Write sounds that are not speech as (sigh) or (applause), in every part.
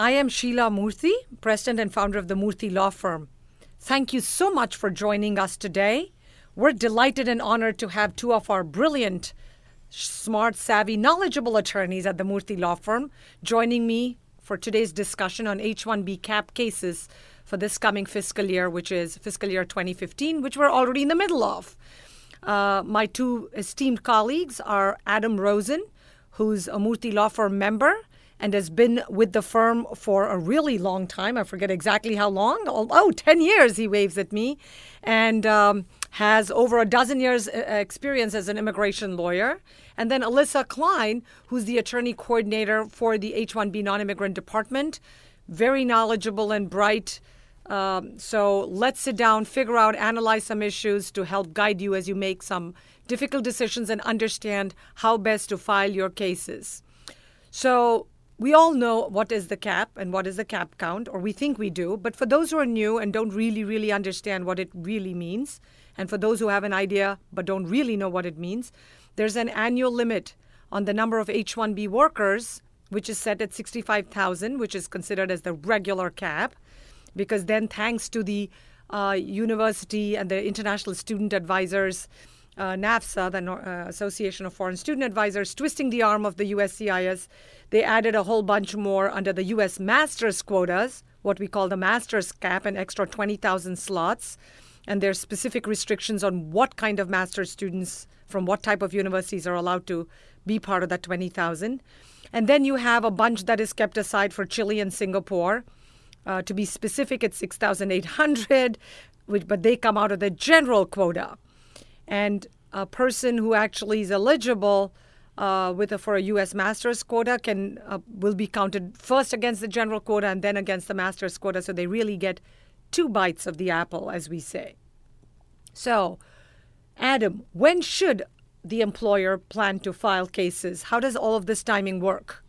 I am Sheila Murthy, president and founder of the Murthy Law Firm. Thank you so much for joining us today. We're delighted and honored to have two of our brilliant, smart, savvy, knowledgeable attorneys at the Murthy Law Firm joining me for today's discussion on H 1B cap cases for this coming fiscal year, which is fiscal year 2015, which we're already in the middle of. Uh, my two esteemed colleagues are Adam Rosen, who's a Murthy Law Firm member and has been with the firm for a really long time. I forget exactly how long. Oh, oh 10 years, he waves at me. And um, has over a dozen years' uh, experience as an immigration lawyer. And then Alyssa Klein, who's the attorney coordinator for the H 1B non immigrant department. Very knowledgeable and bright. Um, so let's sit down, figure out, analyze some issues to help guide you as you make some difficult decisions and understand how best to file your cases. So, we all know what is the cap and what is the cap count, or we think we do. But for those who are new and don't really, really understand what it really means, and for those who have an idea but don't really know what it means, there's an annual limit on the number of H 1B workers, which is set at 65,000, which is considered as the regular cap, because then, thanks to the uh, university and the international student advisors, uh, NAFSA, the uh, Association of Foreign Student Advisors, twisting the arm of the USCIS. They added a whole bunch more under the U.S. master's quotas, what we call the master's cap, an extra 20,000 slots. And there's specific restrictions on what kind of master's students from what type of universities are allowed to be part of that 20,000. And then you have a bunch that is kept aside for Chile and Singapore. Uh, to be specific, it's 6,800, but they come out of the general quota and a person who actually is eligible uh, with a, for a U.S. master's quota can uh, will be counted first against the general quota and then against the master's quota. So they really get two bites of the apple, as we say. So, Adam, when should the employer plan to file cases? How does all of this timing work?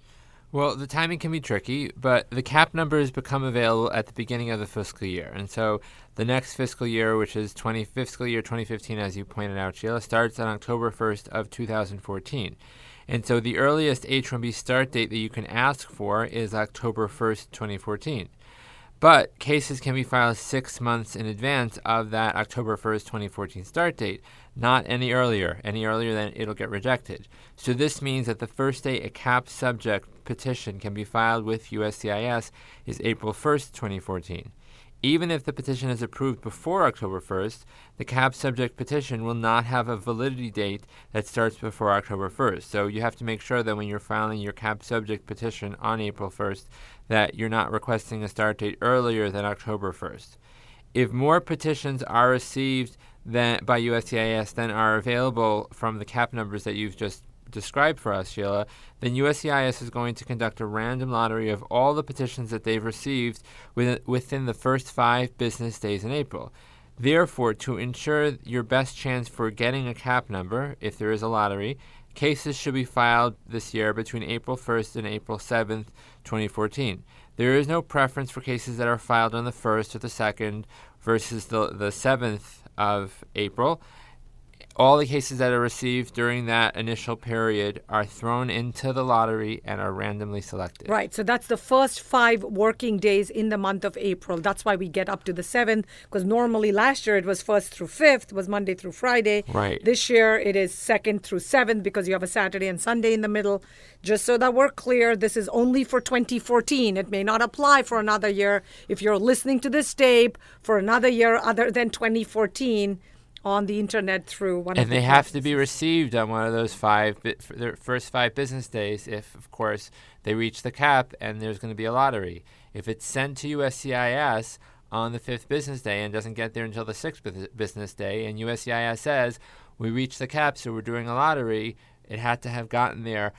Well, the timing can be tricky, but the cap numbers become available at the beginning of the fiscal year. And so the next fiscal year, which is 20 fiscal year 2015 as you pointed out, Sheila, starts on October 1st of 2014. And so the earliest H-1B start date that you can ask for is October 1st, 2014. But cases can be filed 6 months in advance of that October 1st, 2014 start date not any earlier. Any earlier, then it'll get rejected. So this means that the first day a cap subject petition can be filed with USCIS is April 1st, 2014. Even if the petition is approved before October 1st, the cap subject petition will not have a validity date that starts before October 1st. So you have to make sure that when you're filing your cap subject petition on April 1st, that you're not requesting a start date earlier than October 1st. If more petitions are received than by USCIS than are available from the cap numbers that you've just described for us, Sheila, then USCIS is going to conduct a random lottery of all the petitions that they've received within, within the first five business days in April. Therefore, to ensure your best chance for getting a cap number, if there is a lottery, cases should be filed this year between April 1st and April 7th, 2014. There is no preference for cases that are filed on the 1st or the 2nd versus the, the 7th of April. All the cases that are received during that initial period are thrown into the lottery and are randomly selected. Right. So that's the first five working days in the month of April. That's why we get up to the 7th, because normally last year it was 1st through 5th, was Monday through Friday. Right. This year it is 2nd through 7th because you have a Saturday and Sunday in the middle. Just so that we're clear, this is only for 2014. It may not apply for another year. If you're listening to this tape for another year other than 2014, on the internet through one and they have to be received on one of those five their first five business days if of course they reach the cap and there's going to be a lottery. If it's sent to uscis on the fifth business day and doesn't get there until the sixth business day and uscis says we reached the cap so we're doing a lottery it had to have gotten there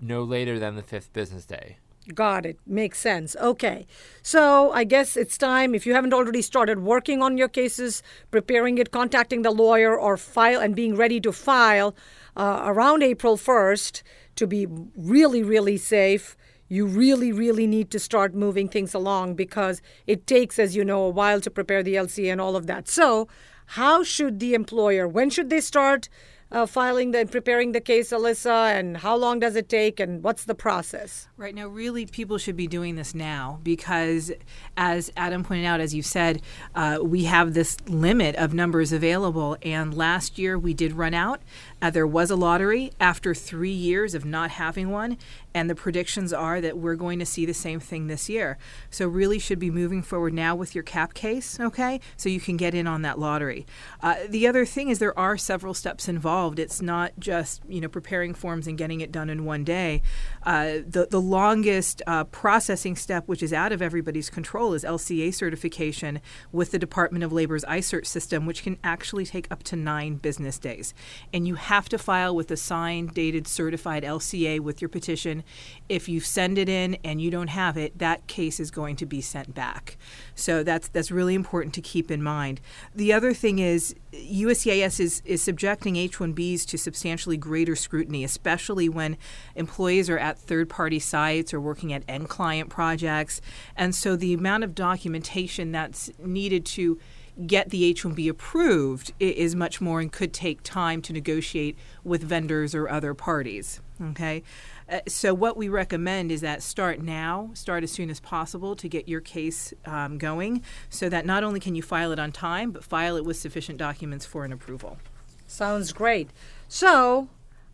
no later than the fifth business day Got it. Makes sense. Okay. So I guess it's time, if you haven't already started working on your cases, preparing it, contacting the lawyer, or file and being ready to file uh, around April 1st to be really, really safe. You really, really need to start moving things along because it takes, as you know, a while to prepare the LCA and all of that. So, how should the employer, when should they start uh, filing the preparing the case, Alyssa, and how long does it take, and what's the process? Right now, really, people should be doing this now because, as Adam pointed out, as you said, uh, we have this limit of numbers available, and last year we did run out. Uh, there was a lottery after three years of not having one, and the predictions are that we're going to see the same thing this year. So, really, should be moving forward now with your cap case, okay? So you can get in on that lottery. Uh, the other thing is there are several steps involved. It's not just you know preparing forms and getting it done in one day. Uh, the the longest uh, processing step, which is out of everybody's control, is LCA certification with the Department of Labor's iCert system, which can actually take up to nine business days. And you have to file with a signed, dated, certified LCA with your petition. If you send it in and you don't have it, that case is going to be sent back. So that's that's really important to keep in mind. The other thing is USCIS is, is subjecting H-1Bs to substantially greater scrutiny, especially when employees are at third-party sites or working at end client projects. And so the amount of documentation that's needed to get the H 1B approved is much more and could take time to negotiate with vendors or other parties. Okay. Uh, so, what we recommend is that start now, start as soon as possible to get your case um, going so that not only can you file it on time, but file it with sufficient documents for an approval. Sounds great. So,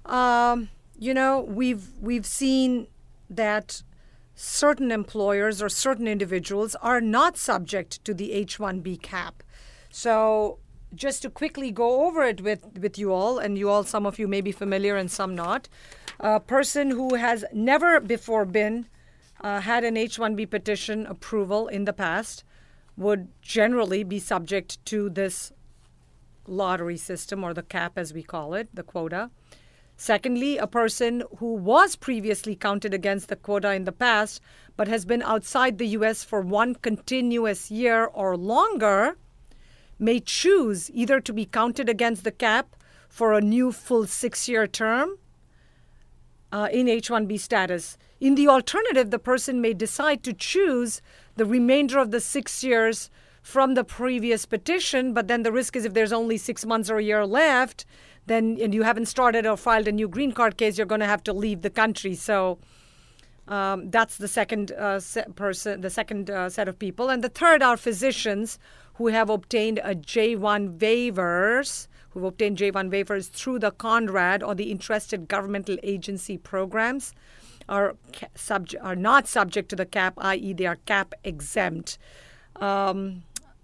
um, you know, we've we've seen that certain employers or certain individuals are not subject to the H-1B cap. So, just to quickly go over it with with you all, and you all, some of you may be familiar and some not. A person who has never before been uh, had an H-1B petition approval in the past would generally be subject to this lottery system or the cap, as we call it, the quota. Secondly, a person who was previously counted against the quota in the past but has been outside the U.S. for one continuous year or longer may choose either to be counted against the cap for a new full six year term uh, in H 1B status. In the alternative, the person may decide to choose the remainder of the six years from the previous petition, but then the risk is if there's only six months or a year left, then and you haven't started or filed a new green card case, you're going to have to leave the country. So um, that's the second uh, person, the second uh, set of people, and the third are physicians who have obtained a J1 waivers, who've obtained J1 waivers through the CONRAD or the interested governmental agency programs, are subject are not subject to the cap, i.e., they are cap exempt. Um,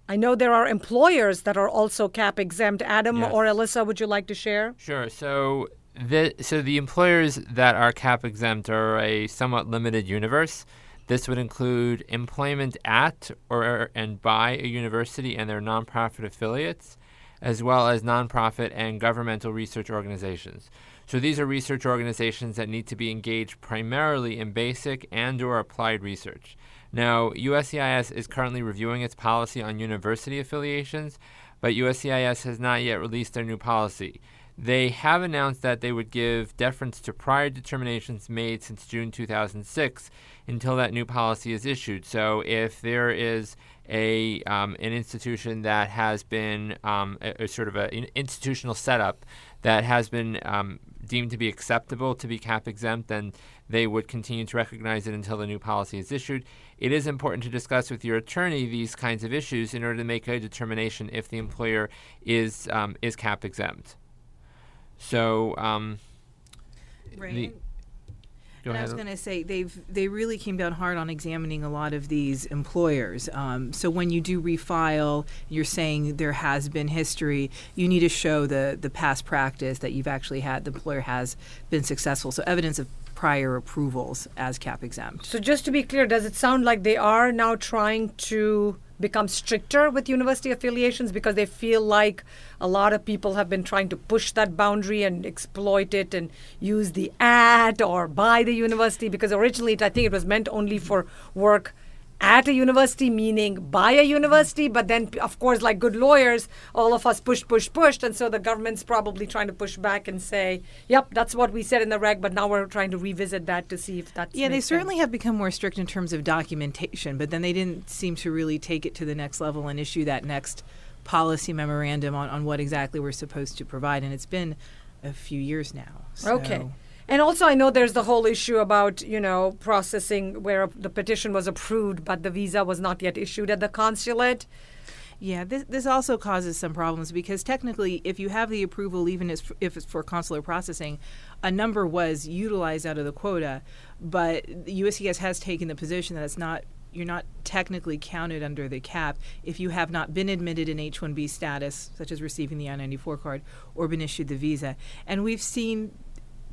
I know there are employers that are also cap exempt. Adam yes. or Alyssa, would you like to share? Sure. So the so the employers that are cap exempt are a somewhat limited universe. This would include employment at or and by a university and their nonprofit affiliates, as well as nonprofit and governmental research organizations. So these are research organizations that need to be engaged primarily in basic and or applied research. Now, USCIS is currently reviewing its policy on university affiliations, but USCIS has not yet released their new policy. They have announced that they would give deference to prior determinations made since June 2006 until that new policy is issued. So if there is a um, an institution that has been um, a, a, sort of an institutional setup that has been um, deemed to be acceptable to be cap exempt, then they would continue to recognize it until the new policy is issued. It is important to discuss with your attorney these kinds of issues in order to make a determination if the employer is um, is cap exempt. So, um, right. The, I was going to say they've they really came down hard on examining a lot of these employers. Um, so when you do refile, you're saying there has been history. You need to show the the past practice that you've actually had the employer has been successful. So evidence of prior approvals as cap exempt. So just to be clear, does it sound like they are now trying to become stricter with university affiliations because they feel like a lot of people have been trying to push that boundary and exploit it and use the at or by the university because originally I think it was meant only for work at a university, meaning by a university, but then, of course, like good lawyers, all of us pushed, pushed, pushed. And so the government's probably trying to push back and say, yep, that's what we said in the reg, but now we're trying to revisit that to see if that's. Yeah, they certainly sense. have become more strict in terms of documentation, but then they didn't seem to really take it to the next level and issue that next policy memorandum on, on what exactly we're supposed to provide. And it's been a few years now. So. Okay. And also, I know there's the whole issue about, you know, processing where the petition was approved, but the visa was not yet issued at the consulate. Yeah, this, this also causes some problems because technically, if you have the approval, even if it's for consular processing, a number was utilized out of the quota, but USCIS has taken the position that it's not you're not technically counted under the cap if you have not been admitted in H-1B status, such as receiving the I-94 card, or been issued the visa. And we've seen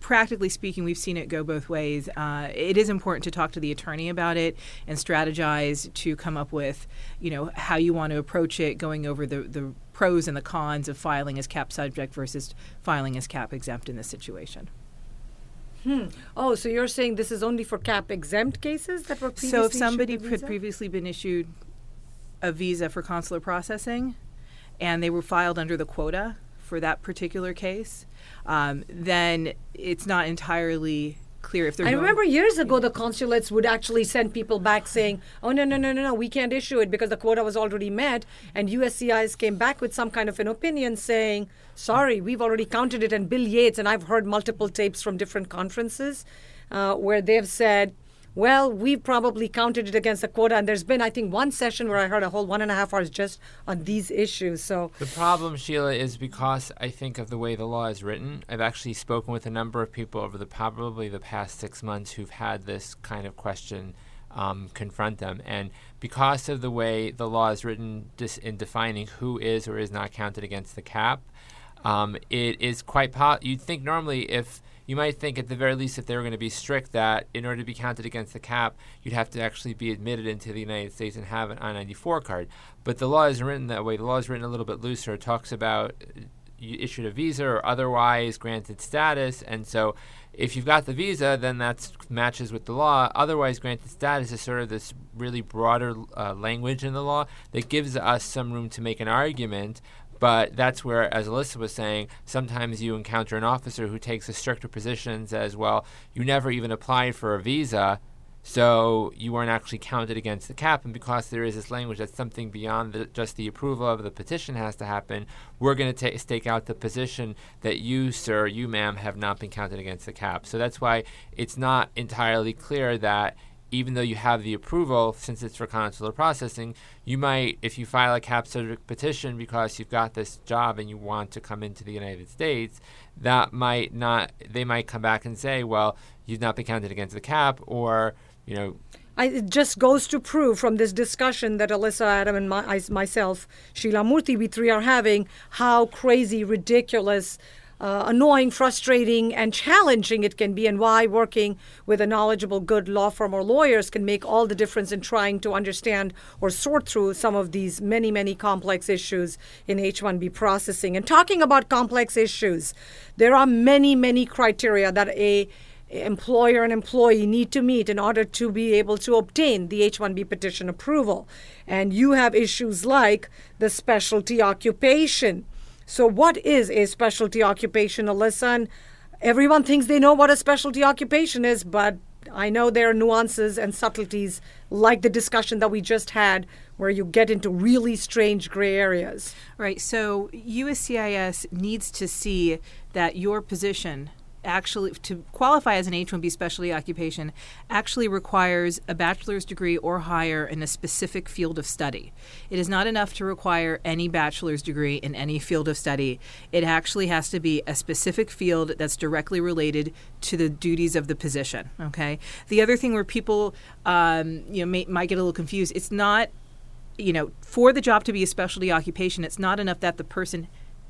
practically speaking, we've seen it go both ways. Uh, it is important to talk to the attorney about it and strategize to come up with, you know, how you want to approach it, going over the, the pros and the cons of filing as cap subject versus filing as cap exempt in this situation. Hmm. Oh, so you're saying this is only for cap exempt cases that were previously So if somebody had previously been issued a visa for consular processing and they were filed under the quota for that particular case, um, then it's not entirely clear if they're. I remember years ago the consulates would actually send people back saying, "Oh no no no no no, we can't issue it because the quota was already met," and USCIS came back with some kind of an opinion saying, "Sorry, we've already counted it." And Bill Yates and I've heard multiple tapes from different conferences uh, where they've said well, we've probably counted it against the quota. And there's been, I think, one session where I heard a whole one and a half hours just on these issues. So the problem, Sheila, is because I think of the way the law is written. I've actually spoken with a number of people over the probably the past six months who've had this kind of question um, confront them. And because of the way the law is written dis- in defining who is or is not counted against the cap, um, it is quite. Po- you'd think normally if you might think at the very least if they were going to be strict that in order to be counted against the cap, you'd have to actually be admitted into the United States and have an I-94 card. But the law isn't written that way. The law is written a little bit looser. It talks about uh, you issued a visa or otherwise granted status, and so if you've got the visa, then that matches with the law. Otherwise, granted status is sort of this really broader uh, language in the law that gives us some room to make an argument but that's where, as Alyssa was saying, sometimes you encounter an officer who takes a stricter position, says, well, you never even applied for a visa, so you weren't actually counted against the cap. And because there is this language that something beyond the, just the approval of the petition has to happen, we're going to stake out the position that you, sir, you, ma'am, have not been counted against the cap. So that's why it's not entirely clear that even though you have the approval, since it's for consular processing, you might, if you file a cap petition because you've got this job and you want to come into the United States, that might not, they might come back and say, well, you've not been counted against the cap, or, you know, I, it just goes to prove from this discussion that Alyssa, Adam, and my, I, myself, Sheila Murthy, we three are having, how crazy, ridiculous, uh, annoying, frustrating, and challenging it can be, and why working with a knowledgeable, good law firm or lawyers can make all the difference in trying to understand or sort through some of these many, many complex issues in H 1B processing. And talking about complex issues, there are many, many criteria that a employer and employee need to meet in order to be able to obtain the H-1B petition approval. And you have issues like the specialty occupation, so, what is a specialty occupation, Alyssa? And everyone thinks they know what a specialty occupation is, but I know there are nuances and subtleties like the discussion that we just had where you get into really strange gray areas. Right. So USCIS needs to see that your position actually to qualify as an H-1B specialty occupation actually requires a bachelor's degree or higher in a specific field of study. It is not enough to require any bachelor's degree in any field of study. It actually has to be a specific field that's directly related to the duties of the position. Okay. The other thing where people um, you know may, might get a little confused, it's not you know for the job to be a specialty occupation, it's not enough that the person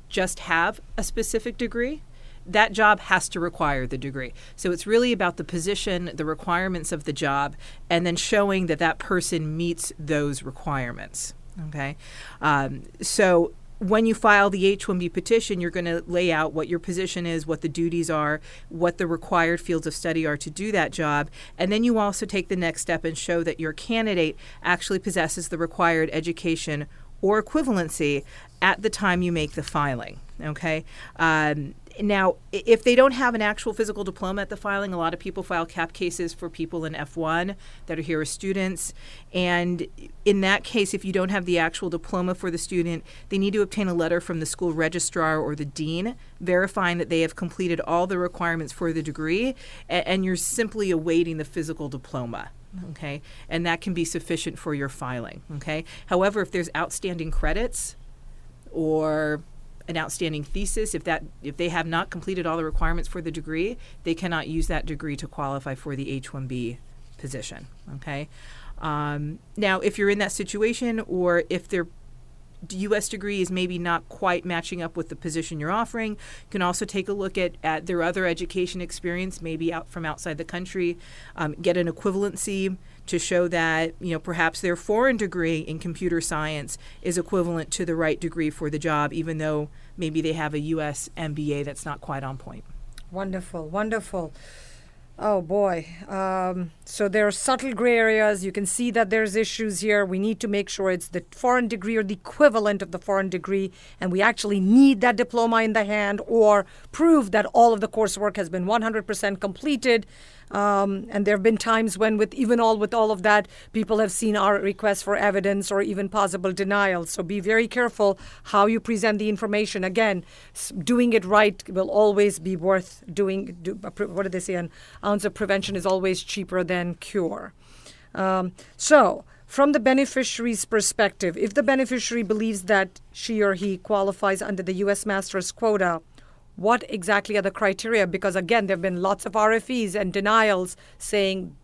just have a specific degree that job has to require the degree. So it's really about the position, the requirements of the job, and then showing that that person meets those requirements. Okay, um, so when you file the H 1B petition, you're going to lay out what your position is, what the duties are, what the required fields of study are to do that job. And then you also take the next step and show that your candidate actually possesses the required education or equivalency at the time you make the filing. Okay. Um, now, if they don't have an actual physical diploma at the filing, a lot of people file cap cases for people in F1 that are here as students. And in that case, if you don't have the actual diploma for the student, they need to obtain a letter from the school registrar or the dean verifying that they have completed all the requirements for the degree, and you're simply awaiting the physical diploma okay and that can be sufficient for your filing okay however if there's outstanding credits or an outstanding thesis if that if they have not completed all the requirements for the degree they cannot use that degree to qualify for the h1b position okay um, now if you're in that situation or if their U.S. degree is maybe not quite matching up with the position you're offering. You can also take a look at, at their other education experience, maybe out from outside the country, um, get an equivalency to show that you know perhaps their foreign degree in computer science is equivalent to the right degree for the job, even though maybe they have a U.S. MBA that's not quite on point. Wonderful, wonderful. Oh boy. Um, so there are subtle gray areas. You can see that there's issues here. We need to make sure it's the foreign degree or the equivalent of the foreign degree, and we actually need that diploma in the hand or prove that all of the coursework has been 100% completed. Um, and there have been times when, with even all with all of that, people have seen our requests for evidence or even possible denials. So be very careful how you present the information. Again, doing it right will always be worth doing. Do, what did they say? An ounce of prevention is always cheaper than cure. Um, so from the beneficiary's perspective, if the beneficiary believes that she or he qualifies under the U.S. Master's quota, what exactly are the criteria? Because again, there have been lots of RFEs and denials saying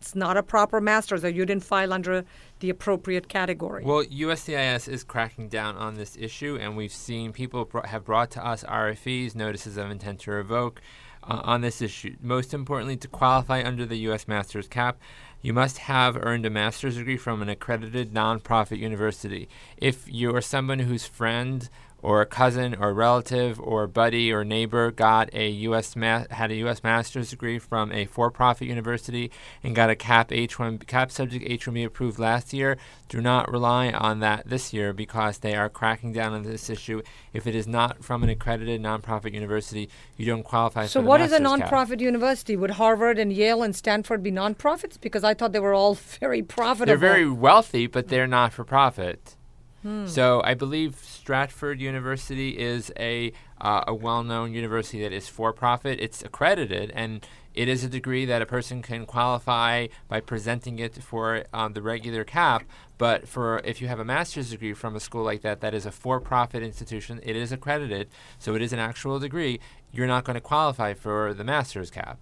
it's not a proper master's or you didn't file under the appropriate category. Well, USCIS is cracking down on this issue, and we've seen people br- have brought to us RFEs, notices of intent to revoke, uh, on this issue. Most importantly, to qualify under the U.S. master's cap, you must have earned a master's degree from an accredited nonprofit university. If you are someone whose friend or a cousin or a relative or a buddy or neighbor got a U.S. Ma- had a U.S. master's degree from a for-profit university and got a CAP H1 CAP subject H1B approved last year, do not rely on that this year because they are cracking down on this issue. If it is not from an accredited nonprofit university, you don't qualify. For the So, what is a nonprofit cap. university? Would Harvard and Yale and Stanford be nonprofits? Because I thought they were all (laughs) very profitable. They're very wealthy, but they're not for profit. Hmm. So I believe Stratford University is a uh, a well-known university that is for-profit. It's accredited, and it is a degree that a person can qualify by presenting it for um, the regular cap. But for if you have a master's degree from a school like that, that is a for-profit institution. It is accredited, so it is an actual degree. You're not going to qualify for the master's cap.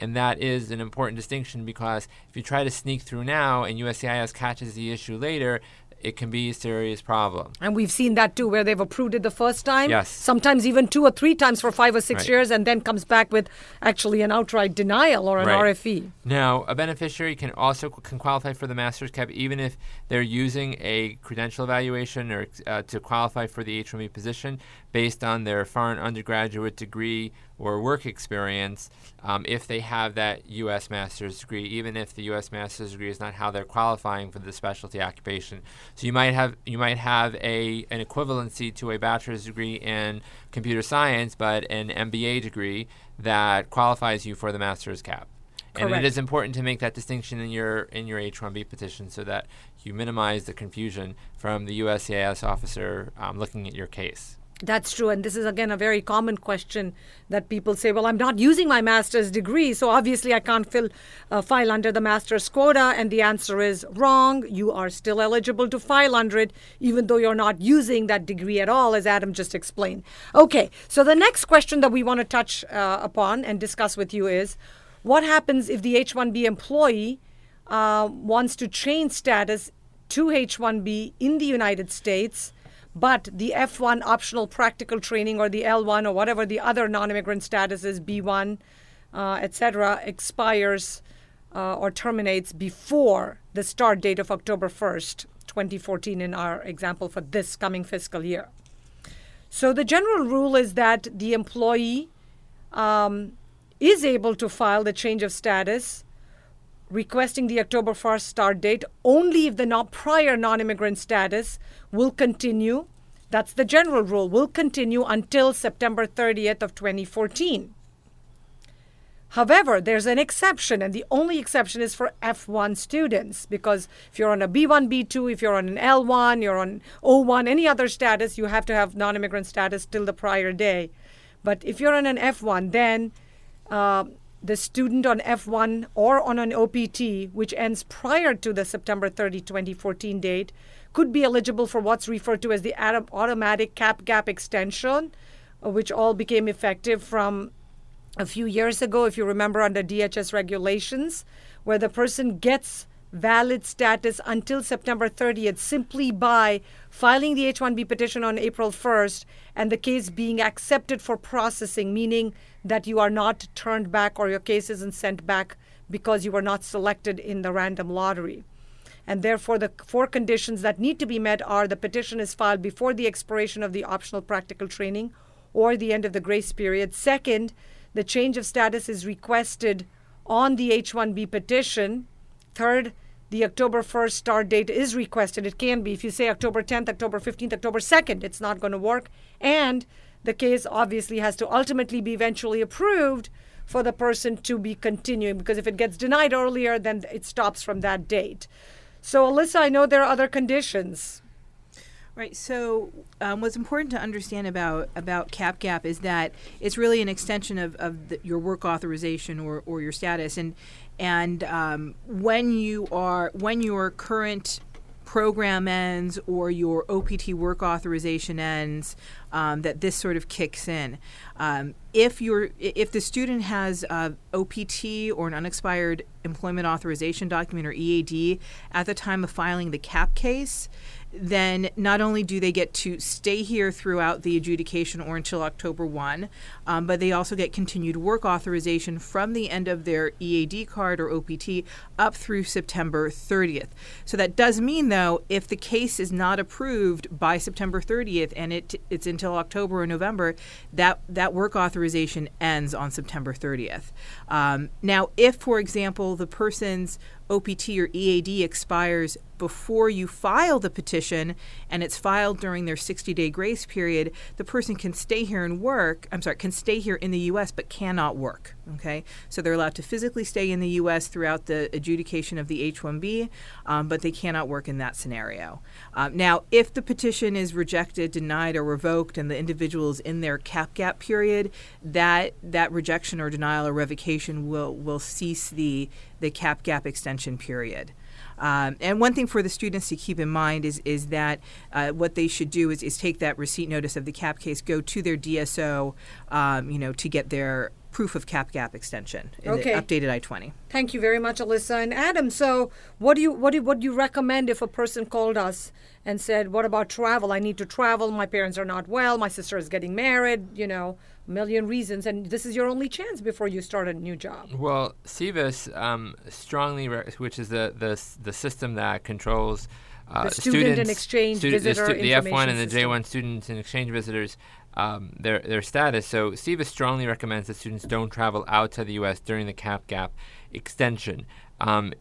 And that is an important distinction because if you try to sneak through now and USCIS catches the issue later, it can be a serious problem. And we've seen that too, where they've approved it the first time. Yes. Sometimes even two or three times for five or six right. years, and then comes back with actually an outright denial or an right. RFE. Now, a beneficiary can also can qualify for the master's cap even if they're using a credential evaluation or uh, to qualify for the H1B position based on their foreign undergraduate degree or work experience um, if they have that U.S. master's degree, even if the U.S. master's degree is not how they're qualifying for the specialty occupation. So you might have you might have a an equivalency to a bachelor's degree in computer science, but an MBA degree that qualifies you for the master's cap. Correct. And it is important to make that distinction in your in your H-1B petition so that you minimize the confusion from the USCIS officer um, looking at your case. That's true. And this is, again, a very common question that people say, well, I'm not using my master's degree, so obviously I can't fill, uh, file under the master's quota. And the answer is wrong. You are still eligible to file under it, even though you're not using that degree at all, as Adam just explained. Okay, so the next question that we want to touch uh, upon and discuss with you is what happens if the H 1B employee uh, wants to change status to H 1B in the United States? But the F1 optional practical training or the L1 or whatever the other non-immigrant status is, B1, uh, etc., expires uh, or terminates before the start date of October 1st, 2014 in our example for this coming fiscal year. So the general rule is that the employee um, is able to file the change of status requesting the October 1st start date only if the not prior non-immigrant status will continue. That's the general rule, will continue until September 30th of 2014. However, there's an exception, and the only exception is for F1 students because if you're on a B1, B2, if you're on an L1, you're on O1, any other status, you have to have non immigrant status till the prior day. But if you're on an F1, then uh, the student on F1 or on an OPT, which ends prior to the September 30, 2014 date, could be eligible for what's referred to as the automatic cap gap extension, which all became effective from a few years ago, if you remember, under DHS regulations, where the person gets valid status until September 30th simply by filing the H 1B petition on April 1st and the case being accepted for processing, meaning that you are not turned back or your case isn't sent back because you were not selected in the random lottery. And therefore, the four conditions that need to be met are the petition is filed before the expiration of the optional practical training or the end of the grace period. Second, the change of status is requested on the H 1B petition. Third, the October 1st start date is requested. It can be. If you say October 10th, October 15th, October 2nd, it's not going to work. And the case obviously has to ultimately be eventually approved for the person to be continuing because if it gets denied earlier, then it stops from that date. So, Alyssa, I know there are other conditions. Right. So, um, what's important to understand about about cap gap is that it's really an extension of, of the, your work authorization or, or your status, and and um, when you are when your current program ends or your OPT work authorization ends, um, that this sort of kicks in. Um, if you if the student has a OPT or an unexpired employment authorization document or EAD at the time of filing the CAP case, then not only do they get to stay here throughout the adjudication or until October 1, um, but they also get continued work authorization from the end of their EAD card or OPT up through September 30th. So that does mean, though, if the case is not approved by September 30th and it, it's until October or November, that, that work authorization ends on September 30th. Um, now, if, for example, the person's OPT or EAD expires before you file the petition and it's filed during their 60 day grace period, the person can stay here and work. I'm sorry, can stay here in the U.S. but cannot work. Okay, so they're allowed to physically stay in the U.S. throughout the adjudication of the H-1B, um, but they cannot work in that scenario. Um, now, if the petition is rejected, denied, or revoked, and the individual is in their cap gap period, that that rejection or denial or revocation will will cease the the cap gap extension period. Um, and one thing for the students to keep in mind is is that uh, what they should do is, is take that receipt notice of the cap case, go to their DSO, um, you know, to get their proof of cap gap extension in okay. the updated I-20. Thank you very much, Alyssa and Adam. So, what do you what do what do you recommend if a person called us and said, "What about travel? I need to travel. My parents are not well. My sister is getting married. You know, a million reasons, and this is your only chance before you start a new job." Well, SEVIS um, strongly, re- which is the, the the system that controls. Uh, the student students, and exchange stu- visitor the, stu- the F1 and the. J1 students and exchange visitors um, their their status. So SEVIS strongly recommends that students don't travel outside the U.S. during the cap gap extension. Um,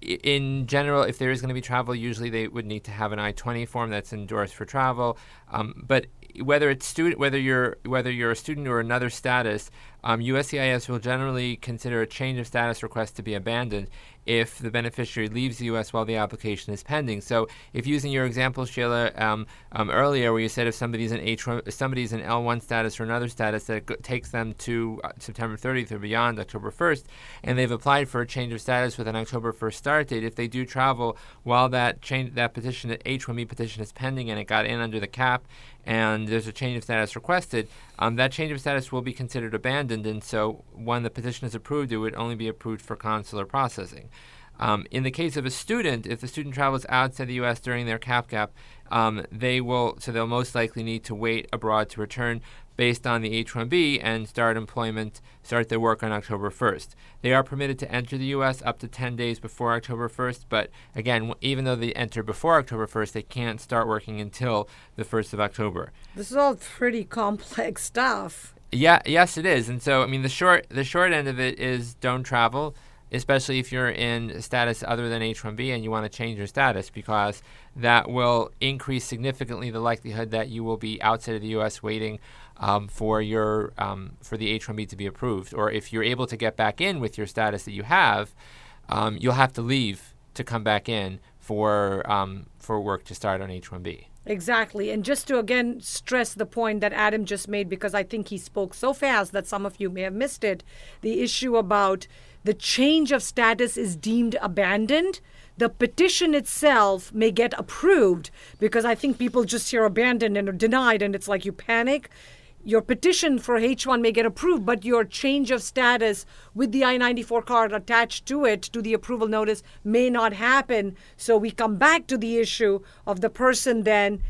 in general, if there is going to be travel, usually they would need to have an I-20 form that's endorsed for travel. Um, but whether it's student, whether you're whether you're a student or another status, um, USCIS will generally consider a change of status request to be abandoned if the beneficiary leaves the U.S. while the application is pending. So, if using your example, Sheila, um, um, earlier, where you said if somebody's in H somebody's in L1 status or another status that takes them to uh, September 30th or beyond October 1st, and they've applied for a change of status with an October 1st start date, if they do travel while that change that petition, that H1B petition is pending, and it got in under the cap, and there's a change of status requested, um, that change of status will be considered abandoned. And so, when the petition is approved, it would only be approved for consular processing. Um, in the case of a student, if the student travels outside the U.S. during their cap gap, um, they will so they'll most likely need to wait abroad to return based on the H-1B and start employment, start their work on October 1st. They are permitted to enter the U.S. up to 10 days before October 1st, but again, even though they enter before October 1st, they can't start working until the 1st of October. This is all pretty complex stuff. Yeah, yes, it is. And so, I mean, the short the short end of it is don't travel especially if you're in status other than H1B and you want to change your status, because that will increase significantly the likelihood that you will be outside of the U.S. waiting um, for your um, for the H1B to be approved. Or if you're able to get back in with your status that you have, um, you'll have to leave to come back in for um, for work to start on H1B. Exactly. And just to again stress the point that Adam just made, because I think he spoke so fast that some of you may have missed it the issue about the change of status is deemed abandoned, the petition itself may get approved because I think people just hear abandoned and denied, and it's like you panic. Your petition for H1 may get approved, but your change of status with the I 94 card attached to it, to the approval notice, may not happen. So we come back to the issue of the person then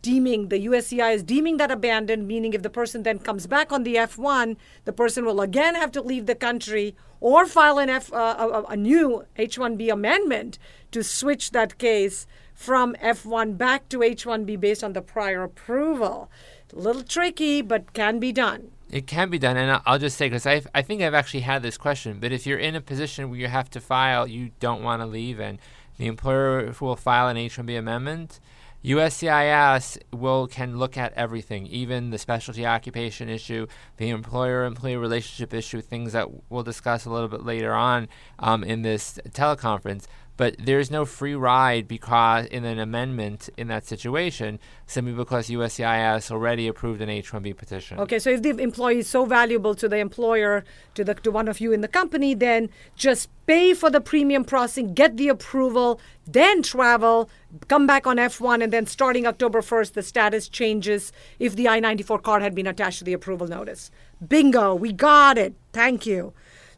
deeming the USCI is deeming that abandoned, meaning if the person then comes back on the F1, the person will again have to leave the country or file an F, uh, a, a new H1B amendment to switch that case from F1 back to H1B based on the prior approval. A little tricky, but can be done. It can be done, and I'll just say because I I think I've actually had this question. But if you're in a position where you have to file, you don't want to leave, and the employer will file an H1B amendment USCIS will can look at everything, even the specialty occupation issue, the employer-employee relationship issue, things that we'll discuss a little bit later on um, in this teleconference. But there's no free ride because in an amendment in that situation, simply because USCIS already approved an H-1B petition. Okay, so if the employee is so valuable to the employer, to the to one of you in the company, then just pay for the premium processing, get the approval, then travel, come back on F1, and then starting October 1st, the status changes if the I-94 card had been attached to the approval notice. Bingo, we got it. Thank you.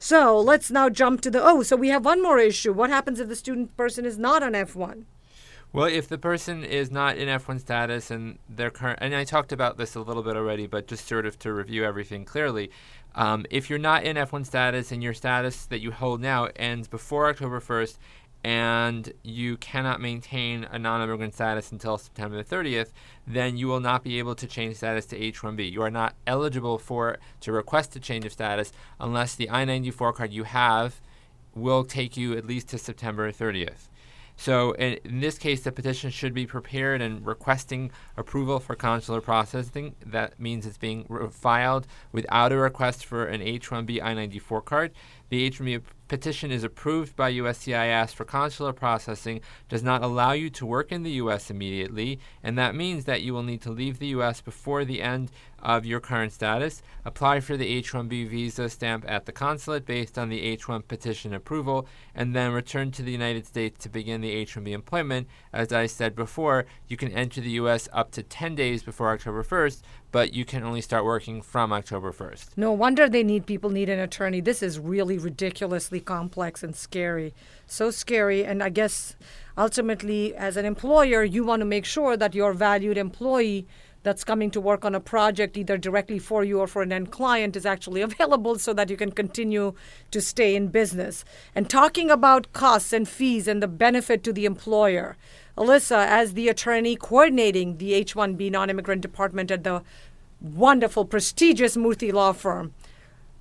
So let's now jump to the oh, so we have one more issue. What happens if the student person is not on F1? Well, if the person is not in F1 status and their current, and I talked about this a little bit already, but just sort of to review everything clearly, um, if you're not in F1 status and your status that you hold now ends before October 1st and you cannot maintain a non immigrant status until September 30th, then you will not be able to change status to H 1B. You are not eligible for to request a change of status unless the I 94 card you have will take you at least to September 30th. So, in, in, this case, the petition should be prepared and requesting approval for consular processing. That means it's being re- filed without a request for an H 1B I 94 card. The H-1B petition is approved by USCIS for consular processing, does not allow you to work in the U.S. immediately, and that means that you will need to leave the U.S. before the end of your current status, apply for the H-1B visa stamp at the consulate based on the H-1 petition approval, and then return to the United States to begin the H-1B employment. As I said before, you can enter the U.S. up to 10 days before October 1st, but you can only start working from October 1st. No wonder they need people need an attorney. This is really ridiculously complex and scary. So scary and I guess ultimately as an employer you want to make sure that your valued employee that's coming to work on a project either directly for you or for an end client is actually (laughs) available so that you can continue to stay in business. And talking about costs and fees and the benefit to the employer, Alyssa, as the attorney coordinating the H 1B non immigrant department at the wonderful, prestigious Murthy law firm,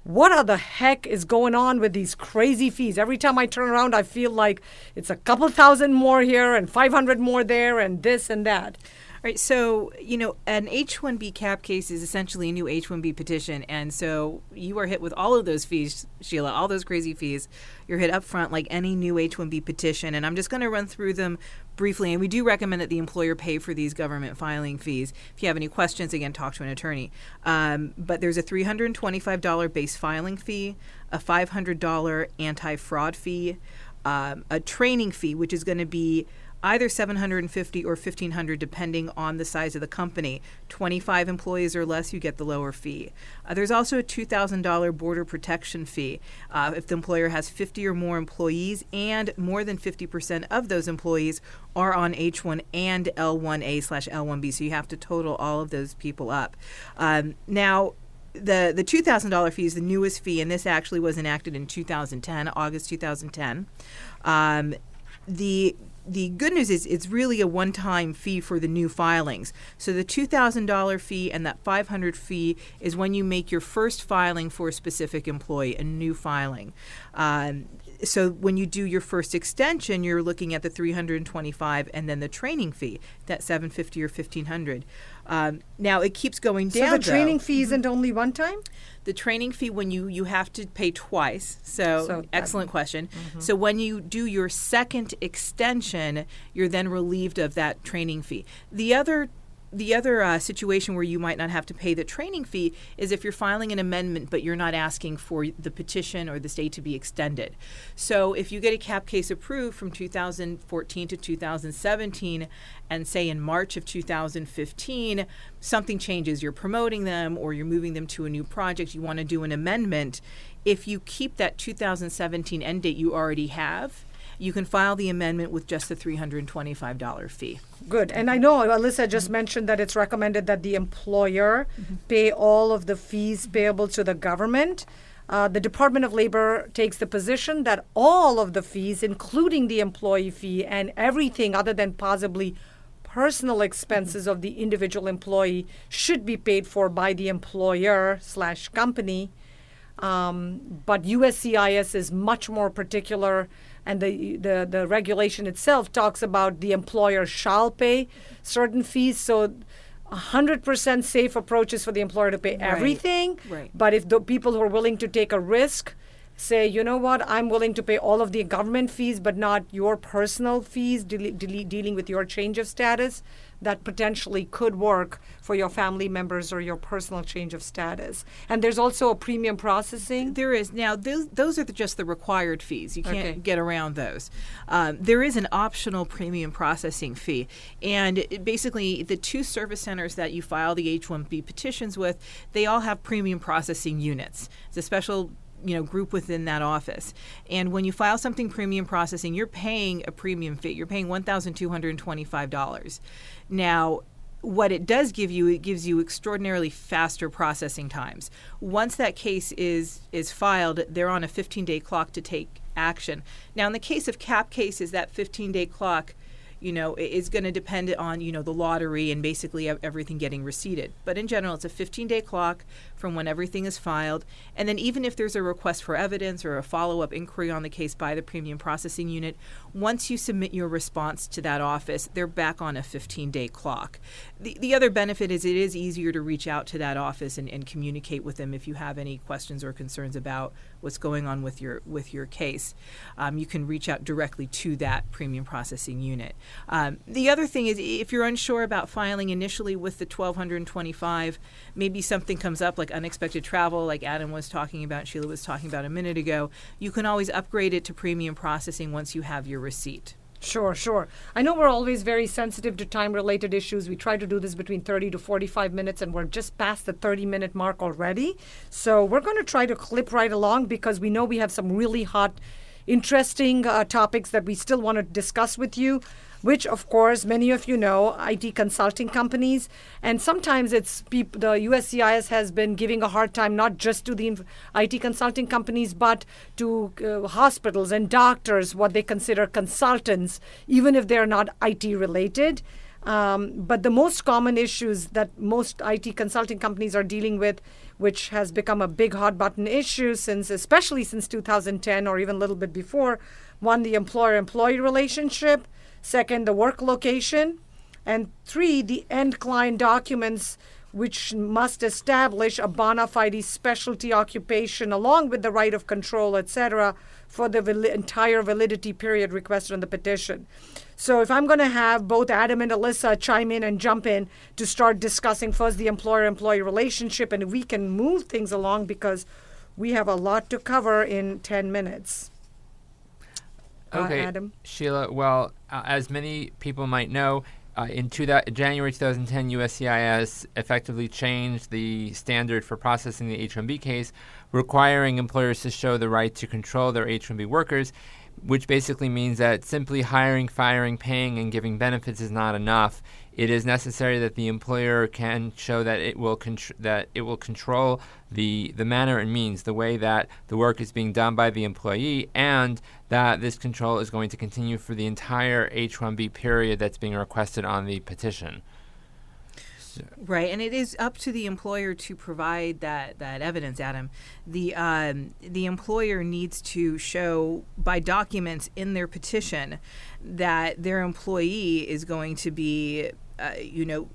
what are the heck is going on with these crazy fees? Every time I turn around, I feel like it's a couple thousand more here and 500 more there and this and that. Right. So, you know, an H 1B cap case is essentially a new H 1B petition. And so you are hit with all of those fees, Sheila, all those crazy fees. You're hit up front like any new H 1B petition. And I'm just going to run through them briefly. And we do recommend that the employer pay for these government filing fees. If you have any questions, again, talk to an attorney. Um, but there's a $325 base filing fee, a $500 anti fraud fee, um, a training fee, which is going to be either 750 or 1500 depending on the size of the company. 25 employees or less, you get the lower fee. Uh, there's also a $2,000 border protection fee uh, if the employer has 50 or more employees and more than 50% of those employees are on H1 and L1A slash L1B. So you have to total all of those people up. Um, now, the the two thousand dollar fee is the newest fee, and this actually was enacted in 2010, August 2010. Um, the the good news is it's really a one-time fee for the new filings. So the $2,000 fee and that 500 fee is when you make your first filing for a specific employee, a new filing. Um, so when you do your first extension, you're looking at the 325 and then the training fee, that 750 or 1500. Um, now it keeps going down. So the training though. fee isn't only one time. The training fee when you you have to pay twice. So, So that- excellent question. So when you do your second extension, you're then relieved of that training fee. The other the other uh, situation where you might not have to pay the training fee is if you're filing an amendment but you're not asking for the petition or the state to be extended. So if you get a cap case approved from 2014 to 2017 and say in March of 2015 something changes, you're promoting them or you're moving them to a new project, you want to do an amendment, if you keep that 2017 end date you already have, you can file the amendment with just the $325 fee. Good. And I know Alyssa just mentioned that it's recommended that the employer pay all of the fees payable to the government. Uh, the Department of Labor takes the position that all of the fees, including the employee fee and everything other than possibly personal expenses of the individual employee, should be paid for by the employer slash company. Um, but USCIS is much more particular, and the, the the regulation itself talks about the employer shall pay certain fees. So, hundred percent safe approach is for the employer to pay Right. everything. Right. But if the people who are willing to take a risk say, you know what, I'm willing to pay all of the government fees, but not your personal fees deal- deal- dealing with your change of status, that potentially could work for your family members or your personal change of status. And there's also a premium processing. There is now those those are the, just the required fees. You can't Okay. get around those. Um, there is an optional premium processing fee, and it, basically the two service centers that you file the H-1B petitions with, they all have premium processing units. It's a special you know group within that office. And when you file something premium processing you're paying a premium fee. You're paying $1225 now what it does give you it gives you extraordinarily faster processing times. Once that case is is filed they're on a 15 day clock to take action. Now in the case of cap cases that 15 day clock you know, is going to depend on, you know, the lottery and basically everything getting receipted. But in general, it's a 15 day clock from when everything is filed. And then even if there's a request for evidence or a follow up inquiry on the case by the premium processing unit, once you submit your response to that office, they're back on a 15 day clock. The, the other benefit is it is easier to reach out to that office and, and communicate with them if you have any questions or concerns about what's going on with your with your case. Um, you can reach out directly to that premium processing unit. Um, the other thing is if you're unsure about filing initially with the 1225, maybe something comes up like unexpected travel, like Adam was talking about, Sheila was talking about a minute ago. You can always upgrade it to premium processing once you have your receipt. Sure, sure. I know we're always very sensitive to time related issues. We try to do this between 30 to 45 minutes, and we're just past the 30 minute mark already. So we're going to try to clip right along because we know we have some really hot, interesting uh, topics that we still want to discuss with you. Which, of course, many of you know, IT consulting companies, and sometimes it's the USCIS has been giving a hard time not just to the inf- IT consulting companies, but to uh, hospitals and doctors, what they consider consultants, even if they're not IT related. Um, but the most common issues that most IT consulting companies are dealing with, which has become a big hot button issue since, especially since 2010 or even a little bit before, one, the employer employee relationship, second, the work location, and three, the end client documents which must establish a bona fide specialty occupation along with the right of control, etc., for the entire validity period requested on the petition. So, if I'm going to have both Adam and Alyssa chime in and jump in to start discussing first the employer employee relationship, and we can move things along because we have a lot to cover in 10 minutes. Okay, Adam. Sheila. Well, uh, as many people might know, uh, in two that, January 2010, USCIS effectively changed the standard for processing the H-1B case, requiring employers to show the right to control their H-1B workers, which basically means that simply hiring, firing, paying, and giving benefits is not enough. It is necessary that the employer can show that it will contr- that it will control the the manner and means, the way that the work is being done by the employee, and that this control is going to continue for the entire H-1B period that's being requested on the petition. Right, and it is up to the employer to provide that, that evidence, Adam. The um, the employer needs to show by documents in their petition that their employee is going to be, uh, you know,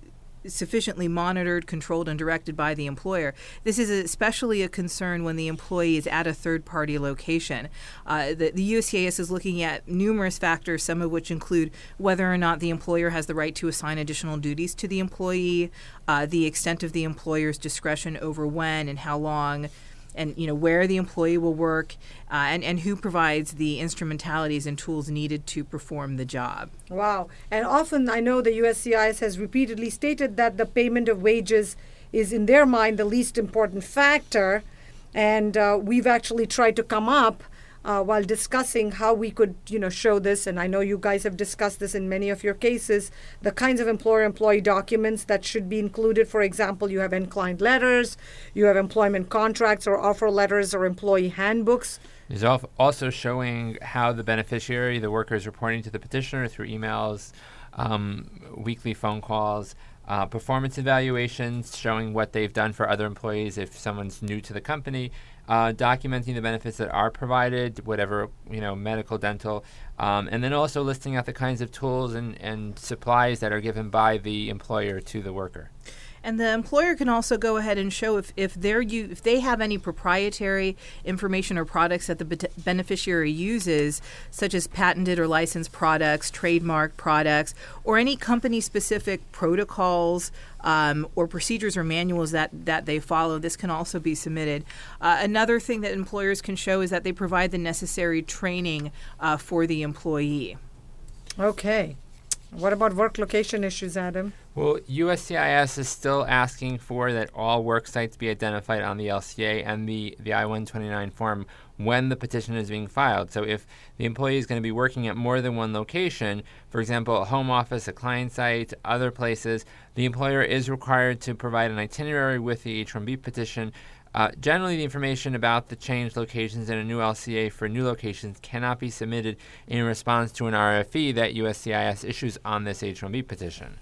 sufficiently monitored, controlled, and directed by the employer. This is especially a concern when the employee is at a third party location. Uh, the, the is looking at numerous factors, some of which include whether or not the employer has the right to assign additional duties to the employee, uh, the extent of the employer's discretion over when and how long and you know where the employee will work uh, and, and who provides the instrumentalities and tools needed to perform the job. Wow. And often I know the USCIS has repeatedly stated that the payment of wages is, in their mind, the least important factor. And uh, we've actually tried to come up uh, while discussing how we could, you know, show this. And I know you guys have discussed this in many of your cases. The kinds of employer-employee documents that should be included. For example, you have end-client letters, you have employment contracts or offer letters or employee handbooks. Is also showing how the beneficiary, the worker, is reporting to the petitioner through emails, um, weekly phone calls, uh, performance evaluations showing what they've done for other employees if someone's new to the company, uh, documenting the benefits that are provided, whatever you know, medical, dental, um, and then also listing out the kinds of tools and, and supplies that are given by the employer to the worker. And the employer can also go ahead and show if, if they're if they have any proprietary information or products that the beneficiary uses, such as patented or licensed products, trademark products, or any company specific protocols um, or procedures or manuals that, that they follow. This can also be submitted. Uh, another thing that employers can show is that they provide the necessary training uh, for the employee. Okay. What about work location issues, Adam? Well, USCIS is still asking for that all work sites be identified on the LCA and the, the I 129 form when the petition is being filed. So, if the employee is going to be working at more than one location, for example, a home office, a client site, other places, the employer is required to provide an itinerary with the H 1B petition uh, generally, the information about the changed locations in a new LCA for new locations cannot be submitted in response to an RFE that USCIS issues on this H-1B petition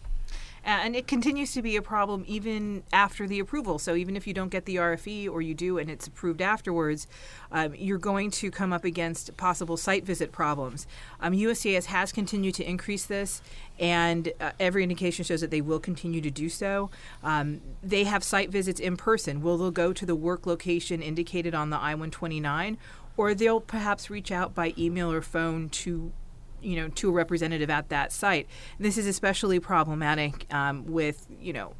and it continues to be a problem even after the approval. So even if you don't get the RFE or you do and it's approved afterwards, um, you're going to come up against possible site visit problems. Um, has continued to increase this, and uh, every indication shows that they will continue to do so. Um, they have site visits in person. Will they go to the work location indicated on the I 129? Or they'll perhaps reach out by email or phone to you know to a representative at that site. This is especially problematic um, with you know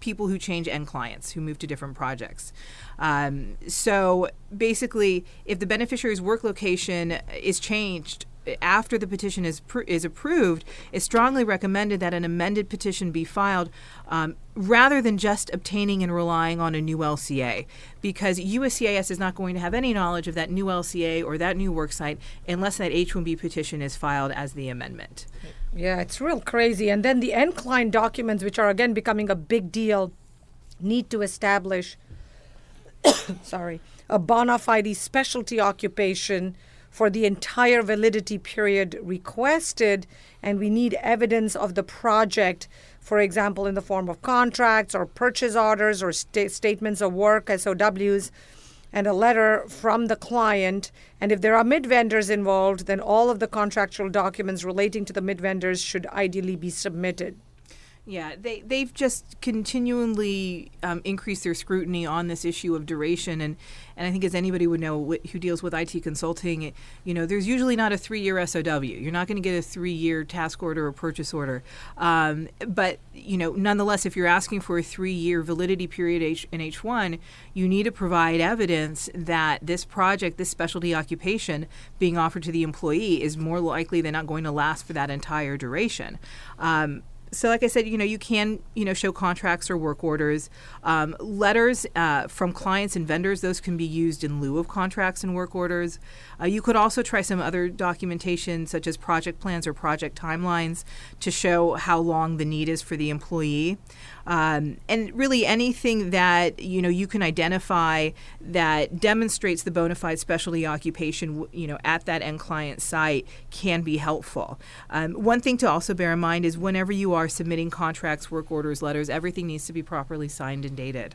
people who change end clients who move to different projects. Um, so basically, if the beneficiary's work location is changed after the petition is pr- is approved, it's strongly recommended that an amended petition be filed um, rather than just obtaining and relying on a new LCA, because USCIS is not going to have any knowledge of that new LCA or that new worksite unless that H-1B petition is filed as the amendment. Yeah, it's real crazy. And then the end client documents, which are again becoming a big deal, need to establish, (coughs) sorry, a bona fide specialty occupation for the entire validity period requested, and we need evidence of the project, for example, in the form of contracts or purchase orders or sta- statements of work, SOWs, and a letter from the client. And if there are mid vendors involved, then all of the contractual documents relating to the mid vendors should ideally be submitted. Yeah, they they've just continually um, increased their scrutiny on this issue of duration, and and I think as anybody would know wh- who deals with IT consulting, it, you know, there's usually not a three year SOW. You're not going to get a three year task order or purchase order, um, but you know, nonetheless, if you're asking for a three year validity period H- in H1, you need to provide evidence that this project, this specialty occupation being offered to the employee, is more likely than not going to last for that entire duration. Um, so like i said you know you can you know show contracts or work orders. Um, letters uh, from clients and vendors those can be used in lieu of contracts and work orders uh, you could also try some other documentation such as project plans or project timelines to show how long the need is for the employee. Um, and really anything that you know you can identify that demonstrates the bona fide specialty occupation you know at that end client site can be helpful. Um, one thing to also bear in mind is whenever you are submitting contracts work orders letters everything needs to be properly signed and dated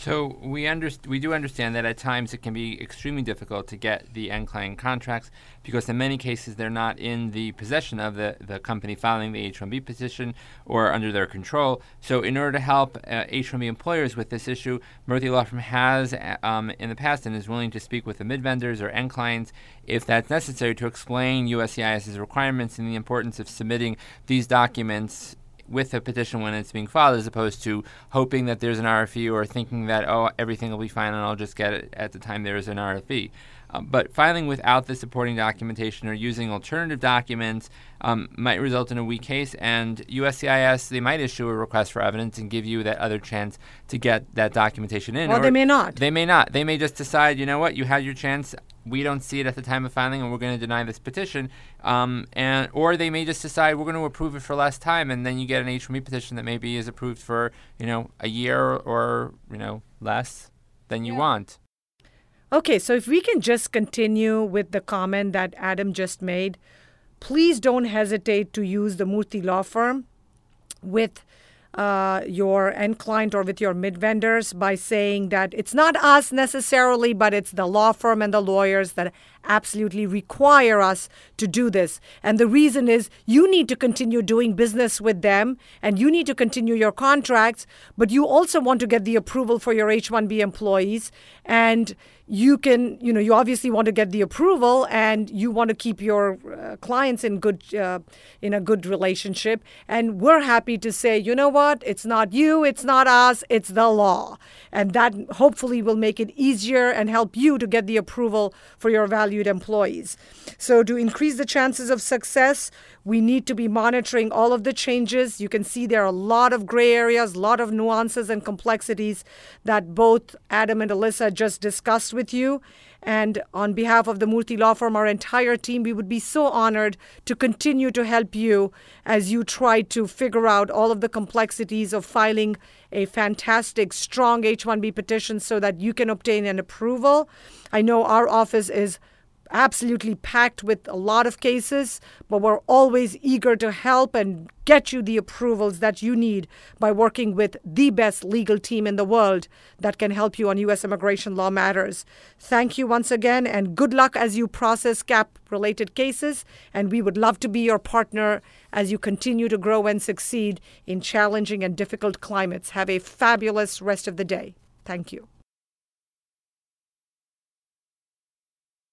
so we underst- we do understand that at times it can be extremely difficult to get the end client contracts because in many cases they're not in the possession of the, the company filing the H-1B petition or under their control. So in order to help uh, H-1B employers with this issue, Murthy Law Firm has um, in the past and is willing to speak with the mid vendors or end clients if that's necessary to explain USCIS's requirements and the importance of submitting these documents with a petition when it's being filed as opposed to hoping that there's an RFE or thinking that, oh, everything will be fine and I'll just get it at the time there is an RFE. Um, but filing without the supporting documentation or using alternative documents um, might result in a weak case, and USCIS they might issue a request for evidence and give you that other chance to get that documentation in. Or, or they may not. They may not. They may just decide, you know what, you had your chance we don't see it at the time of filing and we're going to deny this petition um, and or they may just decide we're going to approve it for less time and then you get an h1b petition that maybe is approved for you know a year or you know less than you yeah. want okay so if we can just continue with the comment that adam just made please don't hesitate to use the murthy law firm with uh, your end client or with your mid vendors by saying that it's not us necessarily, but it's the law firm and the lawyers that absolutely require us to do this. And the reason is you need to continue doing business with them and you need to continue your contracts, but you also want to get the approval for your H 1B employees. And you can, you know, you obviously want to get the approval and you want to keep your uh, clients in good, uh, in a good relationship. And we're happy to say, you know what, it's not you, it's not us, it's the law. And that hopefully will make it easier and help you to get the approval for your valued employees. So, to increase the chances of success, we need to be monitoring all of the changes. You can see there are a lot of gray areas, a lot of nuances and complexities that both Adam and Alyssa just discussed with you. And on behalf of the Murthy Law Firm, our entire team, we would be so honored to continue to help you as you try to figure out all of the complexities of filing a fantastic, strong H 1B petition so that you can obtain an approval. I know our office is absolutely packed with a lot of cases, but we're always eager to help and get you the approvals that you need by working with the best legal team in the world that can help you on U.S. immigration law matters. Thank you once again, and good luck as you process CAP related cases. And we would love to be your partner as you continue to grow and succeed in challenging and difficult climates. Have a fabulous rest of the day. Thank you.